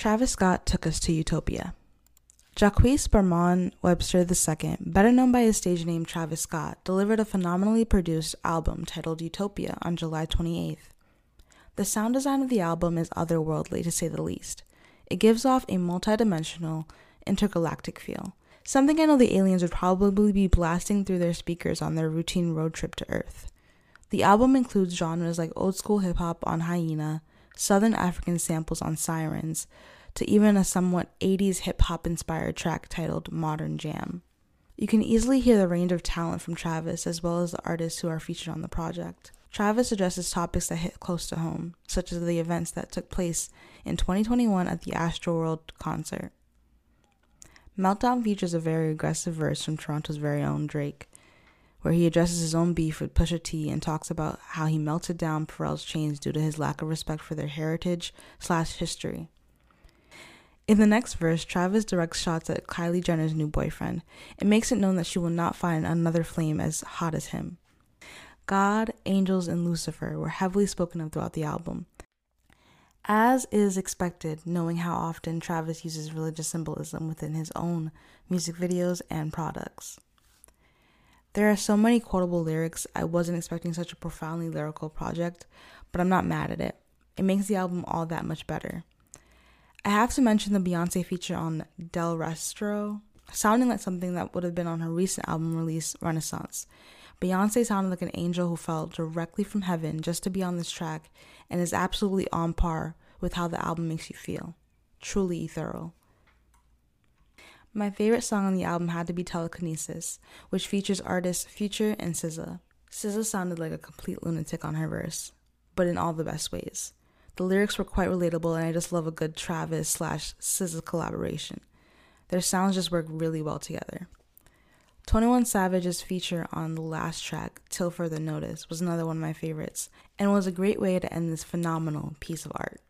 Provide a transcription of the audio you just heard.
Travis Scott took us to Utopia. Jacques Bermon Webster II, better known by his stage name Travis Scott, delivered a phenomenally produced album titled Utopia on July 28th. The sound design of the album is otherworldly to say the least. It gives off a multidimensional, intergalactic feel. Something I know the aliens would probably be blasting through their speakers on their routine road trip to Earth. The album includes genres like old school hip hop on Hyaena, Southern African samples on Sirens, to even a somewhat 80s hip hop inspired track titled Modern Jam. You can easily hear the range of talent from Travis as well as the artists who are featured on the project. Travis addresses topics that hit close to home, such as the events that took place in 2021 at the Astroworld concert. Meltdown features a very aggressive verse from Toronto's very own Drake, where he addresses his own beef with Pusha T and talks about how he melted down Pharrell's chains due to his lack of respect for their heritage slash history. In the next verse, Travis directs shots at Kylie Jenner's new boyfriend and makes it known that she will not find another flame as hot as him. God, angels, and Lucifer were heavily spoken of throughout the album. As is expected, knowing how often Travis uses religious symbolism within his own music videos and products. There are so many quotable lyrics, I wasn't expecting such a profoundly lyrical project, but I'm not mad at it. It makes the album all that much better. I have to mention the Beyonce feature on Del Resto, sounding like something that would have been on her recent album release, Renaissance. Beyonce sounded like an angel who fell directly from heaven just to be on this track and is absolutely on par with how the album makes you feel. Truly ethereal. My favorite song on the album had to be Telekinesis, which features artists Future and SZA. SZA sounded like a complete lunatic on her verse, but in all the best ways. The lyrics were quite relatable, and I just love a good Travis slash SZA collaboration. Their sounds just work really well together. 21 Savage's feature on the last track, Till Further Notice, was another one of my favorites, and was a great way to end this phenomenal piece of art.